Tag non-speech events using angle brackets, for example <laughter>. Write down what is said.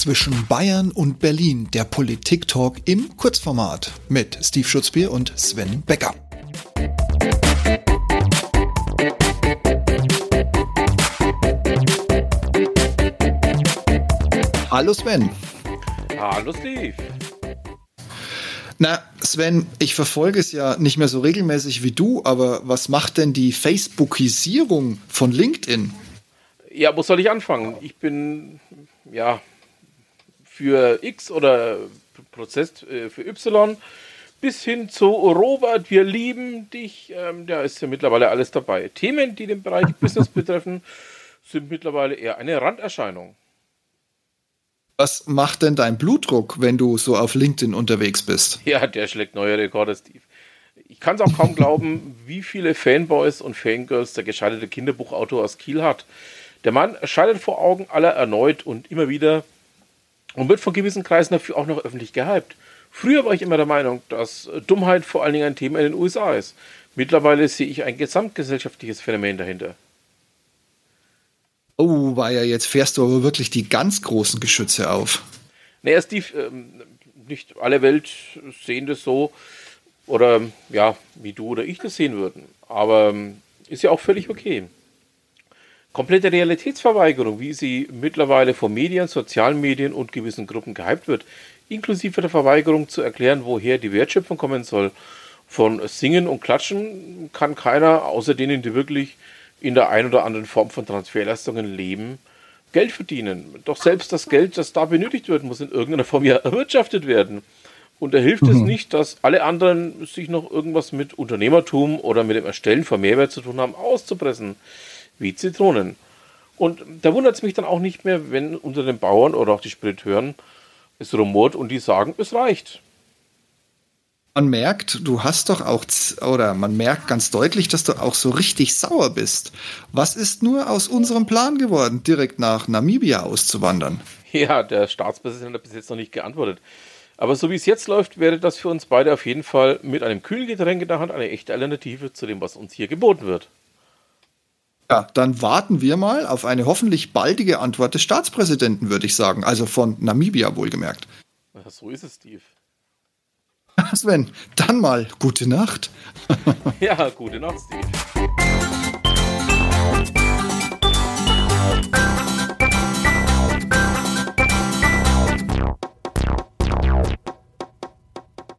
zwischen Bayern und Berlin, der Politik-Talk im Kurzformat mit Steve Schutzbier und Sven Becker. Hallo Sven. Hallo Steve. Na, Sven, ich verfolge es ja nicht mehr so regelmäßig wie du, aber was macht denn die Facebookisierung von LinkedIn? Ja, wo soll ich anfangen? Ich bin ja für X oder Prozess äh, für Y bis hin zu Robert, wir lieben dich. Ähm, da ist ja mittlerweile alles dabei. Themen, die den Bereich Business <laughs> betreffen, sind mittlerweile eher eine Randerscheinung. Was macht denn dein Blutdruck, wenn du so auf LinkedIn unterwegs bist? Ja, der schlägt neue Rekorde, Steve. Ich kann es auch kaum glauben, <laughs> wie viele Fanboys und Fangirls der gescheiterte Kinderbuchautor aus Kiel hat. Der Mann scheitert vor Augen aller erneut und immer wieder und wird von gewissen Kreisen dafür auch noch öffentlich gehypt. Früher war ich immer der Meinung, dass Dummheit vor allen Dingen ein Thema in den USA ist. Mittlerweile sehe ich ein gesamtgesellschaftliches Phänomen dahinter. Oh, war ja, jetzt fährst du aber wirklich die ganz großen Geschütze auf. Naja, Steve, ähm, nicht alle Welt sehen das so oder ja, wie du oder ich das sehen würden. Aber ähm, ist ja auch völlig okay. Komplette Realitätsverweigerung, wie sie mittlerweile von Medien, sozialen Medien und gewissen Gruppen gehypt wird, inklusive der Verweigerung zu erklären, woher die Wertschöpfung kommen soll. Von Singen und Klatschen kann keiner, außer denen, die wirklich in der einen oder anderen Form von Transferleistungen leben, Geld verdienen. Doch selbst das Geld, das da benötigt wird, muss in irgendeiner Form ja <laughs> erwirtschaftet werden. Und da hilft mhm. es nicht, dass alle anderen sich noch irgendwas mit Unternehmertum oder mit dem Erstellen von Mehrwert zu tun haben, auszupressen, wie Zitronen. Und da wundert es mich dann auch nicht mehr, wenn unter den Bauern oder auch die Spediteuren es rumort und die sagen, es reicht man merkt, du hast doch auch, oder man merkt ganz deutlich, dass du auch so richtig sauer bist. Was ist nur aus unserem Plan geworden, direkt nach Namibia auszuwandern? Ja, der Staatspräsident hat bis jetzt noch nicht geantwortet. Aber so wie es jetzt läuft, wäre das für uns beide auf jeden Fall mit einem kühlen Getränk in der Hand eine echte Alternative zu dem, was uns hier geboten wird. Ja, dann warten wir mal auf eine hoffentlich baldige Antwort des Staatspräsidenten, würde ich sagen. Also von Namibia wohlgemerkt. Ja, so ist es, Steve. <laughs> Sven, dann mal gute Nacht. <laughs> ja, gute Nacht, Steve.